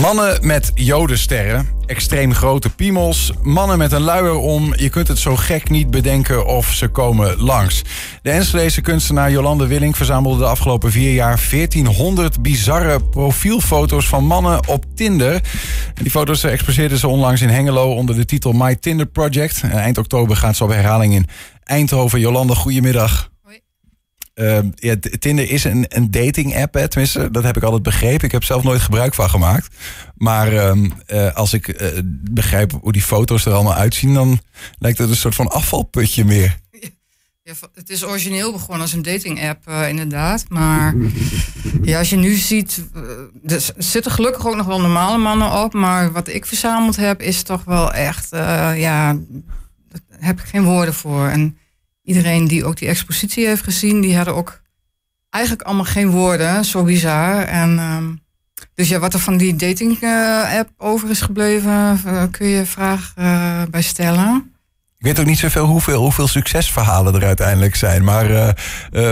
Mannen met jodensterren, extreem grote piemels, mannen met een luier om. Je kunt het zo gek niet bedenken of ze komen langs. De Enschedese kunstenaar Jolande Willing verzamelde de afgelopen vier jaar 1400 bizarre profielfoto's van mannen op Tinder. Die foto's exposeerde ze onlangs in Hengelo onder de titel My Tinder Project. En eind oktober gaat ze op herhaling in Eindhoven. Jolande, goedemiddag. Uh, ja, Tinder is een, een dating app, hè, tenminste, dat heb ik altijd begrepen. Ik heb zelf nooit gebruik van gemaakt. Maar uh, uh, als ik uh, begrijp hoe die foto's er allemaal uitzien, dan lijkt het een soort van afvalputje meer. Ja, het is origineel begonnen als een dating app, inderdaad. Maar ja, als je nu ziet, er zitten gelukkig ook nog wel normale mannen op. Maar wat ik verzameld heb, is toch wel echt, ja, daar heb ik geen woorden voor. En iedereen die ook die expositie heeft gezien, die hadden ook eigenlijk allemaal geen woorden, zo bizar. En um, dus ja, wat er van die dating uh, app over is gebleven, uh, kun je vraag uh, bij stellen. Ik weet ook niet zoveel hoeveel, hoeveel succesverhalen er uiteindelijk zijn. Maar,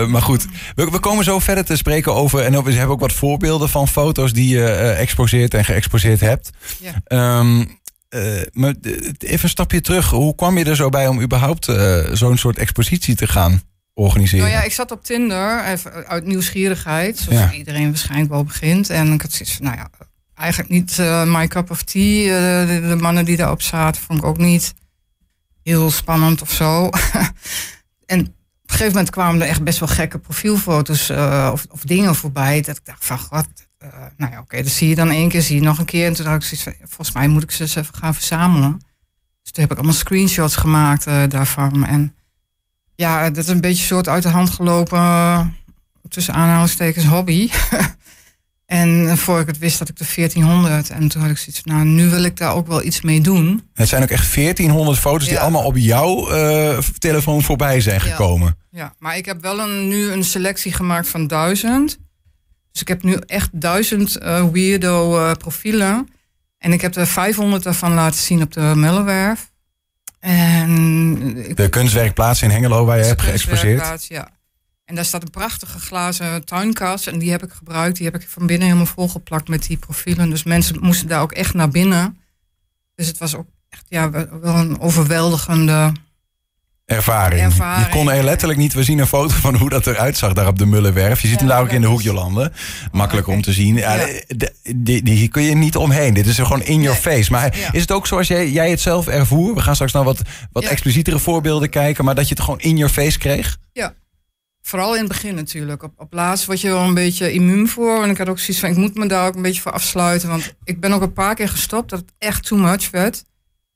maar goed, we, we, komen zo verder te spreken over. En we hebben ook wat voorbeelden van foto's die je exposeerd en geëxposeerd hebt. Ja. Um, uh, maar even een stapje terug. Hoe kwam je er zo bij om überhaupt uh, zo'n soort expositie te gaan organiseren? Nou ja, ik zat op Tinder even uit nieuwsgierigheid, zoals ja. iedereen waarschijnlijk wel begint. En ik had zoiets van, nou ja, eigenlijk niet uh, my cup of tea. De, de, mannen die daarop zaten, vond ik ook niet heel spannend of zo. en op een gegeven moment kwamen er echt best wel gekke profielfoto's of, of, dingen voorbij. Dat ik dacht van, wat, uh, nou ja, oké, okay, zie je dan één keer, zie je nog een keer. En toen dacht ik zoiets van, volgens mij moet ik ze eens even gaan verzamelen. Dus toen heb ik allemaal screenshots gemaakt uh, daarvan. En ja, dat is een beetje soort uit de hand gelopen, uh, tussen aanhalingstekens, hobby. en voor ik het wist, dat ik de 1400. En toen had ik zoiets van, nou, nu wil ik daar ook wel iets mee doen. Het zijn ook echt 1400 foto's ja. die allemaal op jouw telefoon voorbij zijn gekomen. Ja, ja. maar ik heb wel een, nu een selectie gemaakt van duizend. Dus ik heb nu echt duizend uh, weirdo uh, profielen. En ik heb er 500 daarvan laten zien op de Mullenwerf. En de kunstwerkplaats in Hengelo waar je hebt geëxposeerd. Ja. En daar staat een prachtige glazen tuinkast. En die heb ik gebruikt. Die heb ik van binnen helemaal volgeplakt met die profielen. Dus mensen moesten daar ook echt naar binnen. Dus het was ook echt ja, wel een overweldigende Ervaring. Je kon er letterlijk niet. We zien een foto van hoe dat eruit zag daar op de Mullenwerf. Je ziet hem daar ook in de hoek, Jolande. Makkelijk om te zien. Ja, die, die, kun je niet omheen. Dit is er gewoon in your face. Maar is het ook zoals jij, jij het zelf ervoer? We gaan straks naar wat, wat explicietere voorbeelden kijken. Maar dat je het gewoon in your face kreeg? Ja. Vooral in het begin natuurlijk. Op, op laatst word je wel een beetje immuun voor. En ik had ook zoiets van, ik moet me daar ook een beetje voor afsluiten. Want ik ben ook een paar keer gestopt dat het echt too much werd.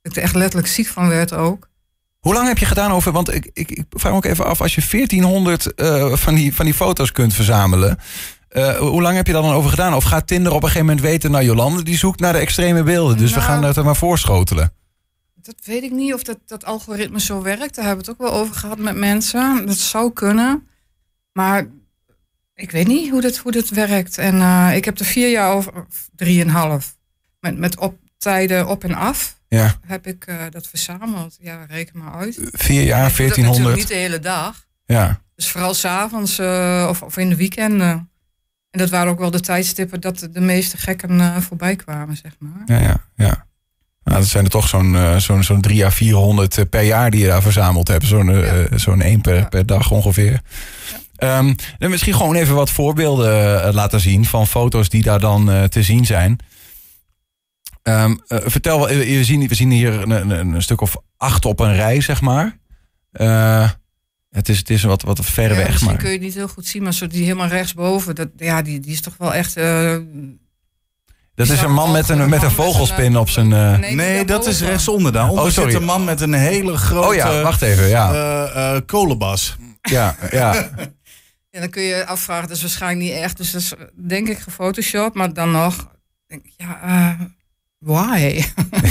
Dat ik er echt letterlijk ziek van werd ook. Hoe lang heb je gedaan over, want ik, ik, ik vraag me ook even af, als je 1400 uh, van, die, van die foto's kunt verzamelen, uh, hoe lang heb je daar dan over gedaan? Of gaat Tinder op een gegeven moment weten, nou Jolande, die zoekt naar de extreme beelden, dus nou, we gaan dat er maar voorschotelen? Dat weet ik niet of dat, dat algoritme zo werkt. Daar hebben we het ook wel over gehad met mensen. Dat zou kunnen. Maar ik weet niet hoe dat, hoe dat werkt. En uh, ik heb er vier jaar over, drieënhalf, met, met op, tijden op en af ja. heb ik uh, dat verzameld. Ja, reken maar uit. Vier jaar, 1400. niet de hele dag. Ja. Dus vooral s'avonds uh, of, of in de weekenden. En dat waren ook wel de tijdstippen dat de meeste gekken uh, voorbij kwamen, zeg maar. Ja, ja, ja. Nou, dat zijn er toch zo'n uh, zo'n zo'n 3 à 400 per jaar die je daar verzameld hebt. Zo'n ja. zo'n één per, ja. per dag ongeveer. Ja. Um, en misschien gewoon even wat voorbeelden laten zien van foto's die daar dan te zien zijn. Um, uh, vertel, we zien, we zien hier een, een, een, stuk of acht op een rij, zeg maar. Uh, het is, het is wat, wat ver ja, weg. Misschien maar. kun je het niet heel goed zien, maar zo die helemaal rechtsboven, dat, ja, die, die is toch wel echt. Uh, dat is een man met een, met een vogelspin op zijn. Nee, nee dat is rechtsonder dan. Onder oh, sorry. zit een man met een hele grote. Oh ja, wacht even, ja. Uh, uh, kolenbas. Ja, ja. ja, dan kun je afvragen, dat is waarschijnlijk niet echt. Dus dat is denk ik gefotoshopt, maar dan nog. Denk, ja, why?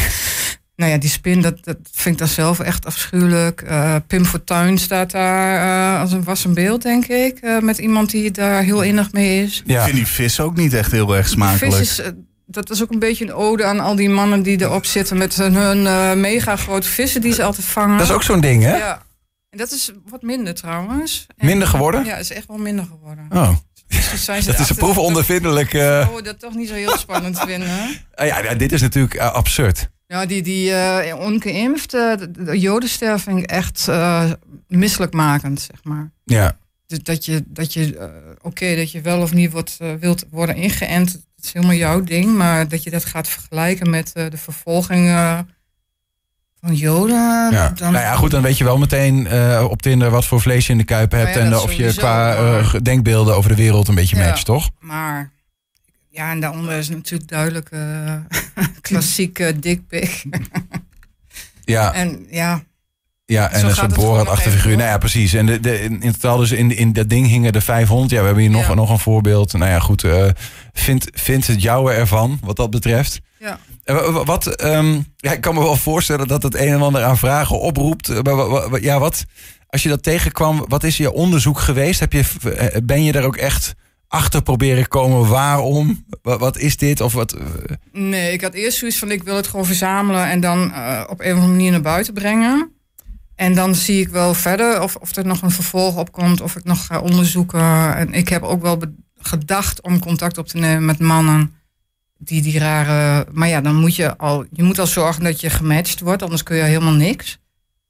nou ja, die spin, dat, dat vind ik dan zelf echt afschuwelijk. Uh, Pim Fortuyn staat daar uh, als een wassen beeld, denk ik. Uh, met iemand die daar heel innig mee is. Ja. Ik vind die vis ook niet echt heel erg smakelijk. Vis is, dat is ook een beetje een ode aan al die mannen die erop zitten... met hun mega grote vissen die ze altijd vangen. Dat is ook zo'n ding, hè? Ja. En dat is wat minder trouwens. Minder geworden? Ja, is echt wel minder geworden. Oh. Dus zijn ze dat is een proefondervindelijk. Uh... Oh, dat toch niet zo heel spannend vinden. Ah, ja, dit is natuurlijk uh, absurd. Ja, die, die uh, ongeïmpfd, de, de jodensterf vind ik echt uh, misselijkmakend, zeg maar. Ja. Dus dat je, dat je uh, oké, dat je wel of niet wordt, wilt worden ingeënt, dat is helemaal jouw ding. Maar dat je dat gaat vergelijken met de vervolging Joden. Ja. Dan... Nou ja, goed, dan weet je wel meteen op Tinder wat voor vlees je in de kuip hebt. en of je qua denkbeelden over de wereld een beetje ja, matcht, toch? Maar ja, en daaronder is natuurlijk duidelijk uh, klassieke dikpik. ja. En ja. Ja, en een soort figuur. Nou ja, precies. En de, de, in totaal dus in, in dat ding hingen er 500. Ja, we hebben hier nog, nog een voorbeeld. Nou ja, goed. Vindt, vindt het jouwe ervan, wat dat betreft? Wat, um, ja, ik kan me wel voorstellen dat het een en ander aan vragen oproept. Maar ja, wat, als je dat tegenkwam, wat is je onderzoek geweest? Heb je, ben je daar ook echt achter proberen komen waarom? Wat, is dit? Of wat? Nee, ik had eerst zoiets van ik wil het gewoon verzamelen en dan op een of andere manier naar buiten brengen. En dan zie ik wel verder of, of er nog een vervolg op komt, of ik nog ga onderzoeken. En ik heb ook wel gedacht om contact op te nemen met mannen die die rare. Maar ja, dan moet je al, je moet al zorgen dat je gematcht wordt, anders kun je helemaal niks.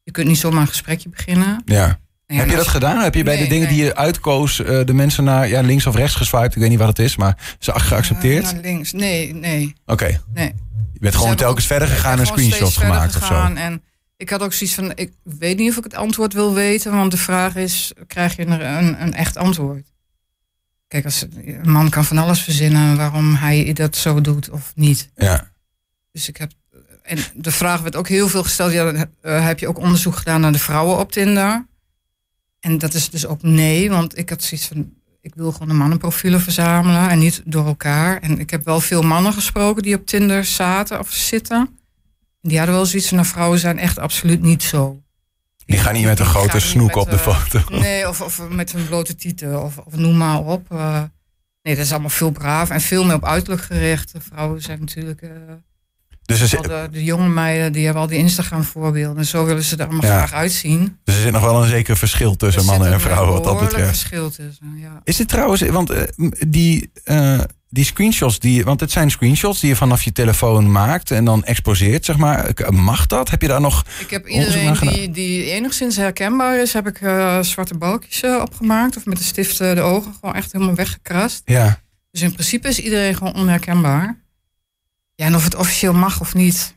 Je kunt niet zomaar een gesprekje beginnen. Ja heb je dat gedaan? Heb je bij de dingen die je uitkoos uh, de mensen naar ja, links of rechts geswiped? Ik weet niet wat het is, maar ze geaccepteerd? Uh, naar links. Nee, nee. Oké. Nee. Je bent gewoon telkens verder gegaan en screenshots gemaakt of zo. En ik had ook zoiets van, ik weet niet of ik het antwoord wil weten, want de vraag is, krijg je een, een, een echt antwoord? Kijk, als, een man kan van alles verzinnen waarom hij dat zo doet of niet. Ja. Dus ik heb en de vraag werd ook heel veel gesteld. Ja, uh, heb je ook onderzoek gedaan naar de vrouwen op Tinder? En dat is dus ook nee, want ik had zoiets van, ik wil gewoon de mannenprofielen verzamelen en niet door elkaar. En ik heb wel veel mannen gesproken die op Tinder zaten of zitten. Die hadden wel zoiets van, nou, vrouwen zijn echt absoluut niet zo. Die gaan niet met een grote snoek op de eh, foto. Nee, of, of met een blote tieten, of, of noem maar op. Uh, nee, dat is allemaal veel braaf en veel meer op uiterlijk gericht. vrouwen zijn natuurlijk... Uh, dus de, de, jonge meiden die hebben al die Instagram voorbeelden. En zo willen ze er allemaal graag uitzien. Dus er zit nog wel een zeker verschil tussen mannen en vrouwen wat dat betreft. verschil tussen, ja. Is het trouwens, want die, die screenshots, die, want het zijn screenshots die je vanaf je telefoon maakt en dan exposeert, zeg maar. Mag dat? Heb je daar nog Ik heb iedereen die, die enigszins herkenbaar is, heb ik uh, zwarte balkjes opgemaakt. Of met de stift de ogen gewoon echt helemaal weggekrast. Ja. Dus in principe is iedereen gewoon onherkenbaar. Ja, en of het officieel mag of niet,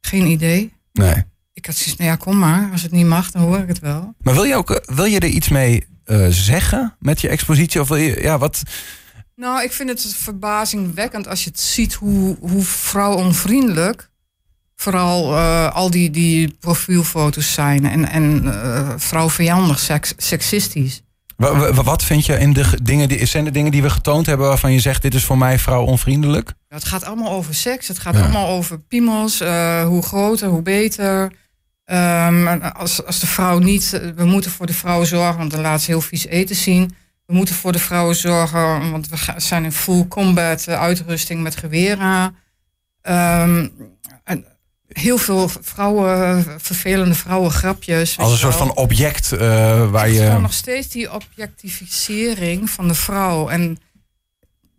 geen idee. Nee. Ik had zoiets, nou ja, kom maar. Als het niet mag, dan hoor ik het wel. Maar wil je, ook, eh, wil je er iets mee zeggen met je expositie? Of wil je, ja, wat... Nou, ik vind het verbazingwekkend als je het ziet hoe, hoe vrouwonvriendelijk vooral uh, al die, die profielfoto's zijn. En, en uh, vrouwvijandig, seks, seksistisch. Wat vind je in de dingen die zijn de dingen die we getoond hebben waarvan je zegt dit is voor mij vrouw onvriendelijk? Het gaat allemaal over seks. Het gaat allemaal over piemels. Uh, hoe groter, hoe beter. Um, als, als de vrouw niet, we moeten voor de vrouw zorgen, want dan laat ze heel vies eten zien. We moeten voor de vrouwen zorgen, want we zijn in full combat uh, uitrusting met geweren. Um, en heel veel vrouwen, vervelende vrouwen grapjes. Als een soort van object uh, waar je. Gewoon nog steeds die objectificering van de vrouw. En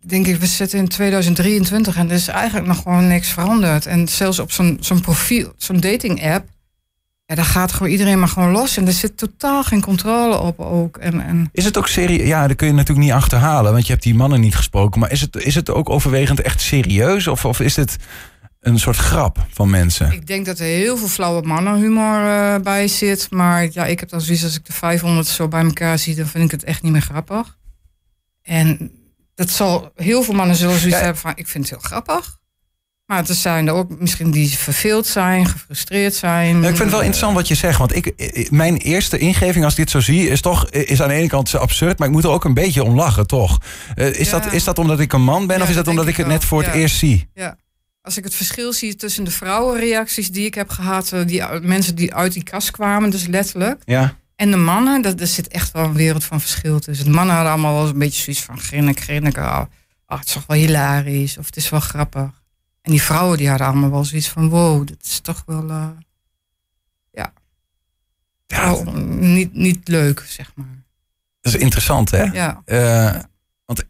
denk ik, we zitten in 2023 en er is eigenlijk nog gewoon niks veranderd. En zelfs op zo'n zo'n profiel, zo'n dating app. Ja, daar gaat gewoon iedereen maar gewoon los. En er zit totaal geen controle op ook. En, en... Is het ook serieus? Ja, dat kun je natuurlijk niet achterhalen. Want je hebt die mannen niet gesproken. Maar is het, is het ook overwegend echt serieus? Of, of is het een soort grap van mensen. Ik denk dat er heel veel flauwe mannenhumor uh, bij zit. Maar ja, ik heb dan zoiets als ik de 500 zo bij elkaar zie, dan vind ik het echt niet meer grappig. En dat zal heel veel mannen zullen zoiets hebben van, ik vind het heel grappig. Maar er zijn er ook misschien die verveeld zijn, gefrustreerd zijn. Ik vind het wel interessant wat je zegt. Want ik, mijn eerste ingeving als ik dit zo zie, is toch is aan de ene kant absurd, maar ik moet er ook een beetje om lachen, toch? Uh, is, dat, is dat omdat ik een man ben of is dat omdat ik het net voor het eerst zie? Ja als ik het verschil zie tussen de vrouwenreacties die ik heb gehad, eh, die mensen die uit die kast kwamen, dus letterlijk. Ja. En de mannen, dat, er zit echt wel een wereld van verschil tussen. De mannen hadden allemaal wel een beetje zoiets van grinnik, grinnik. Oh, oh, het is toch wel hilarisch of het is wel grappig. En die vrouwen die hadden allemaal wel zoiets van wow, dat is toch wel, uh, ja, ja niet, niet leuk, zeg maar. Dat is interessant, hè? Ja. Uh, want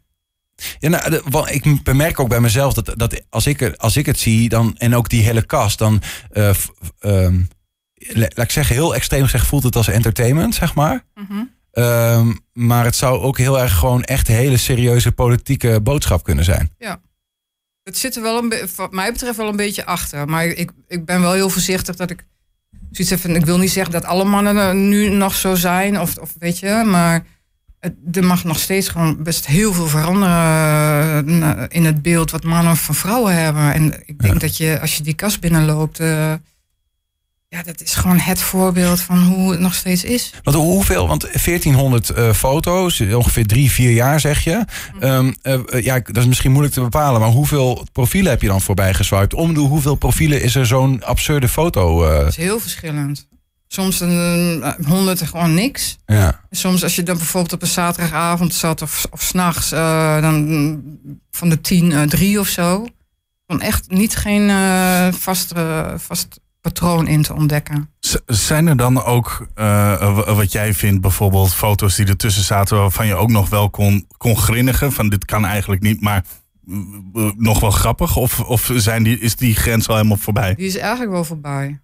Ja, nou, ik bemerk ook bij mezelf dat, dat als, ik, als ik het zie, dan, en ook die hele kast, dan, uh, um, laat ik zeggen, heel extreem zeg, voelt het als entertainment, zeg maar. Mm maar het zou ook heel erg gewoon echt hele serieuze politieke boodschap kunnen zijn. Ja. Het zit er wel een wat mij betreft wel een beetje achter. Maar ik, ik ben wel heel voorzichtig dat ik zoiets van, ik wil niet zeggen dat alle mannen nu nog zo zijn, of, of weet je, maar er mag nog steeds gewoon best heel veel veranderen eh, in het beeld wat mannen van vrouwen hebben. En ik denk dat je, als je die kast binnenloopt, uh, ja, dat is gewoon het voorbeeld van hoe het nog steeds is. Want hoeveel, want 1400 uh, eh, foto's, ongeveer drie, vier jaar zeg je. Um, ja, dat is misschien moeilijk te bepalen, maar hoeveel profielen heb je dan voorbij geswiped? Om de hoeveel profielen is er zo'n absurde foto? Uh... Dat is heel verschillend. Soms een honderd gewoon niks. Ja. Soms als je dan bijvoorbeeld op een zaterdagavond zat of, of s'nachts, dan van de tien drie of zo. Dan echt niet geen vast, vast patroon in te ontdekken. zijn er dan ook, wat jij vindt, bijvoorbeeld foto's die ertussen zaten waarvan je ook nog wel kon, kon grinnigen? Van dit kan eigenlijk niet, maar nog wel grappig? Of, of zijn die, is die grens al helemaal voorbij? Die is eigenlijk wel voorbij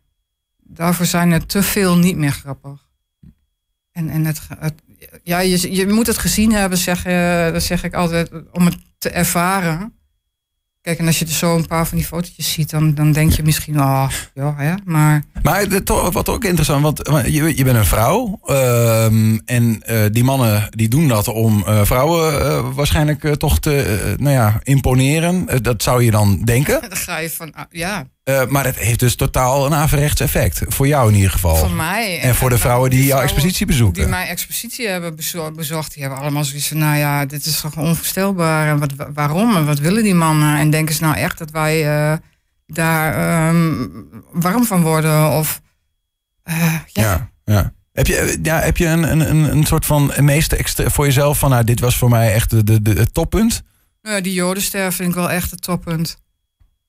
daarvoor zijn er te veel niet meer grappig. En, en het, ja, je, je moet het gezien hebben, zeg, uh, dat zeg ik altijd, om het te ervaren. Kijk, en als je er zo een paar van die fotootjes ziet, dan, dan denk je misschien, ah, ja, hè, maar... Maar wat ook interessant, want je, je bent een vrouw. Uh, en uh, die mannen die doen dat om uh, vrouwen uh, waarschijnlijk toch te nou ja, imponeren. dat zou je dan denken. Dan ga je van, ah, ja, uh, maar het heeft dus totaal een averechts effect. Voor jou in ieder geval. Voor mij. En voor de vrouwen die, jouw expositie bezoeken. Die mijn expositie hebben bezocht. Die hebben allemaal zoiets van, nou ja, dit is toch onvoorstelbaar. En wat, waarom? En wat willen die mannen? En denken ze nou echt dat wij uh, daar um, warm van worden? Of, uh, ja. ja. ja. Heb je, ja, heb je een, een, een soort van meeste extra voor jezelf van, nou, dit was voor mij echt de, de, de, het toppunt? Nou ja, die jodenster vind ik wel echt het toppunt.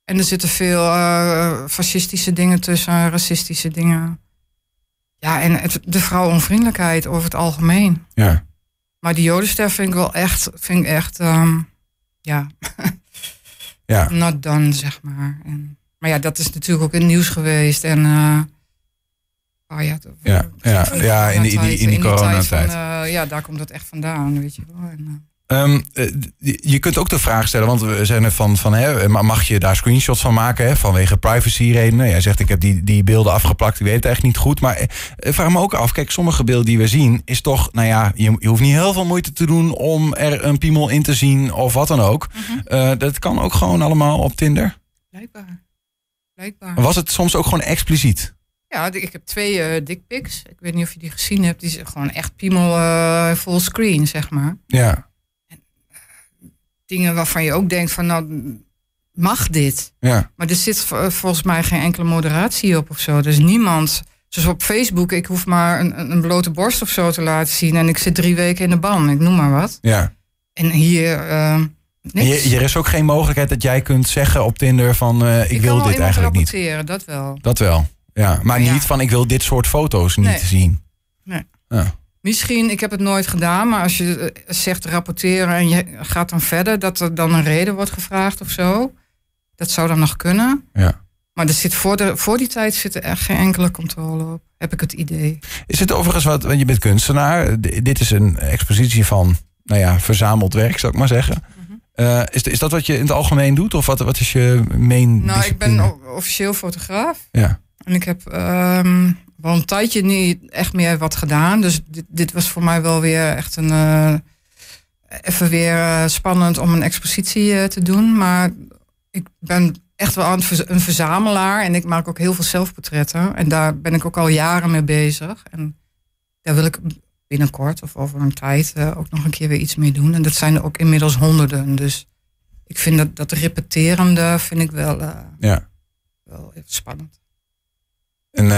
En er zitten veel uh, fascistische dingen tussen, racistische dingen. Ja, en het, de vrouwonvriendelijkheid over het algemeen. Ja. Maar die jodenster vind ik wel echt, vind ik echt, um, ja, ja. not done, zeg maar. En, maar ja, dat is natuurlijk ook in het nieuws geweest. En uh, oh ja, ja, ja, ja, in, die, in die, in die coronatijd. Uh, ja, daar komt het echt vandaan, weet je wel. En, Um, je kunt ook de vraag stellen, want we zijn er van, van hè, mag je daar screenshots van maken hè, vanwege privacy-redenen? Jij zegt, ik heb die, die beelden afgeplakt, ik weet het echt niet goed. Maar eh, vraag me ook af, kijk, sommige beelden die we zien, is toch, nou ja, je, je hoeft niet heel veel moeite te doen om er een piemel in te zien of wat dan ook. uh, dat kan ook gewoon allemaal op Tinder. Blijkbaar. Blijkbaar. Was het soms ook gewoon expliciet? Ja, ik heb twee uh, dickpics. Ik weet niet of je die gezien hebt. Die zijn gewoon echt piemel uh, full screen, zeg maar. Ja dingen waarvan je ook denkt van nou mag dit? Ja. Maar er zit volgens mij geen enkele moderatie op of zo. Dus niemand, zoals op Facebook, ik hoef maar een, een blote borst of zo te laten zien en ik zit drie weken in de ban, ik noem maar wat. Ja. En hier. Uh, je, er is ook geen mogelijkheid dat jij kunt zeggen op Tinder van uh, ik, ik wil dit eigenlijk niet. Dat wel. Dat wel. Ja, maar niet van ik wil dit soort foto's niet zien. Nee. Ja. Misschien, ik heb het nooit gedaan, maar als je eh, zegt rapporteren en je gaat dan verder, dat er dan een reden wordt gevraagd of zo. Dat zou dan nog kunnen. Ja. Maar er zit voor, de, voor die tijd zit er echt geen enkele controle op, heb ik het idee. Is het overigens wat, want je bent kunstenaar, dit is een expositie van, nou ja, verzameld werk, zou ik maar zeggen. uh, is, is dat wat je in het algemeen doet, of wat, wat is je main Nou, ik ben officieel fotograaf. Ja. En ik heb um, wel een tijdje niet echt meer wat gedaan. Dus dit, dit was voor mij wel weer echt een. Uh, even weer uh, spannend om een expositie uh, te doen. Maar ik ben echt wel een verzamelaar. En ik maak ook heel veel zelfportretten. En daar ben ik ook al jaren mee bezig. En daar wil ik binnenkort of over een tijd ook nog een keer weer iets mee doen. En dat zijn er ook inmiddels honderden. Dus ik vind dat, dat repeterende vind ik wel, ja. wel even spannend. Een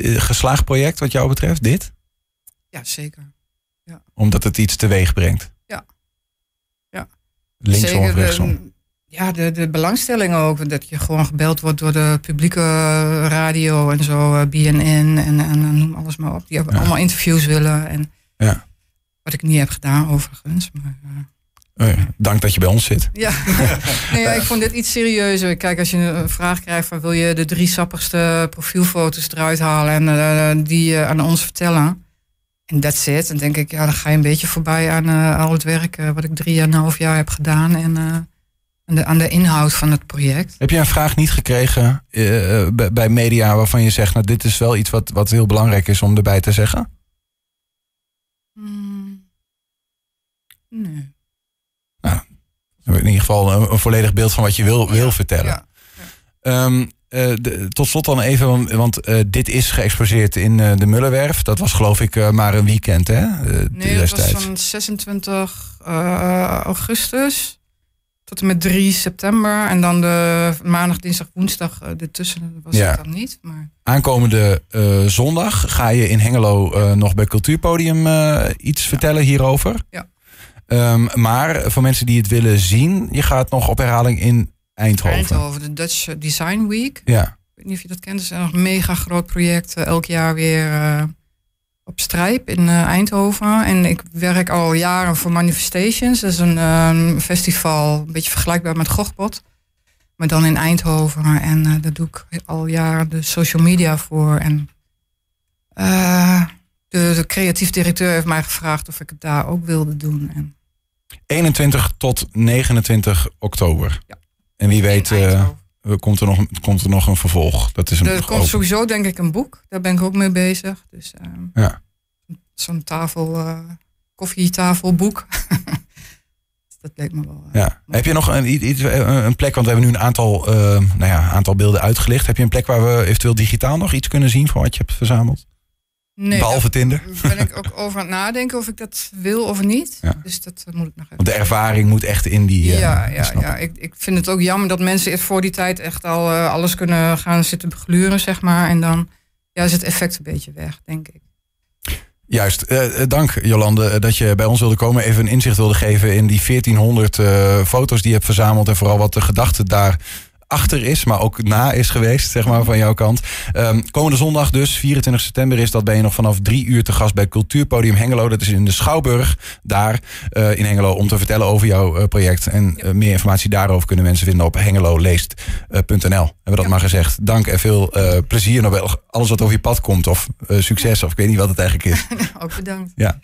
uh, geslaagd project wat jou betreft, dit? Ja, zeker. Ja. Omdat het iets teweeg brengt? Ja. ja. Linksom of rechtsom? ja, de, de belangstelling ook. Dat je gewoon gebeld wordt door de publieke radio en zo, BNN en, en noem alles maar op. Die hebben allemaal interviews willen. En ja. Wat ik niet heb gedaan overigens. Maar, Oh dank dat je bij ons zit. Ja. nee, ja, ik vond dit iets serieuzer. Kijk, als je een vraag krijgt van wil je de drie sappigste profielfoto's eruit halen en uh, die aan ons vertellen. En that's it. Dan denk ik, ja, dan ga je een beetje voorbij aan al het werk wat ik drie en een half jaar heb gedaan. En aan de, aan de inhoud van het project. Heb je een vraag niet gekregen bij media waarvan je zegt, nou dit is wel iets wat, wat heel belangrijk is om erbij te zeggen? Hmm. Nee. In ieder geval een, volledig beeld van wat je wil, wil vertellen. Ehm, eh, tot slot dan even, want uh, dit is geëxposeerd in uh, de Mullenwerf. Dat was geloof ik maar een weekend, hè? nee, dat was van 26 augustus tot en met 3 september. En dan de maandag, dinsdag, woensdag ertussen was ja. het dan niet. Maar... Aankomende zondag ga je in Hengelo nog bij Cultuurpodium iets vertellen hierover. Ja. Um, maar voor mensen die het willen zien, je gaat nog op herhaling in Eindhoven. Eindhoven, de Dutch Design Week. Ja. Ik weet niet of je dat kent. Het is een mega groot project. Uh, elk jaar weer uh, op Strijp in uh, Eindhoven. En ik werk al jaren voor Manifestations. Dat is een festival, een beetje vergelijkbaar met Gochbot. Maar dan in Eindhoven. En daar doe ik al jaren de social media voor. En de, de, creatief directeur heeft mij gevraagd of ik het daar ook wilde doen. En 21 tot 29 oktober. Ja. En wie weet uh, komt, er nog, komt er nog een vervolg. Dat is een er komt sowieso denk ik een boek. Daar ben ik ook mee bezig. Dus uh, ja. zo'n tafel, uh, koffietafelboek. dat leek me wel. ja. Heb je nog een, iets, een plek, want we hebben nu een aantal, nou ja, aantal beelden uitgelicht. Heb je een plek waar we eventueel digitaal nog iets kunnen zien van wat je hebt verzameld? Nee, Behalve Tinder. ben ik ook over aan het nadenken of ik dat wil of niet. Ja. Dus dat moet ik nog even. Want de ervaring moet echt in die. Uh, ja, ja, ja. Ik, ik vind het ook jammer dat mensen eerst voor die tijd echt al uh, alles kunnen gaan zitten begluren, zeg maar. En dan ja, is het effect een beetje weg, denk ik. Juist. Dank Jolande dat je bij ons wilde komen. Even een inzicht wilde geven in die 1400 foto's die je hebt verzameld. En vooral wat de gedachten daar achter is, maar ook na is geweest, zeg maar, van jouw kant. Um, komende zondag dus, 24 september is dat, ben je nog vanaf drie uur te gast bij Cultuurpodium Hengelo. Dat is in de Schouwburg, daar uh, in Hengelo, om te vertellen over jouw uh, project. En uh, meer informatie daarover kunnen mensen vinden op hengeloleest.nl. Hebben we dat ja. maar gezegd. Dank en veel plezier nog wel. Alles wat over je pad komt, of succes, of ik weet niet wat het eigenlijk is. ook bedankt. Ja.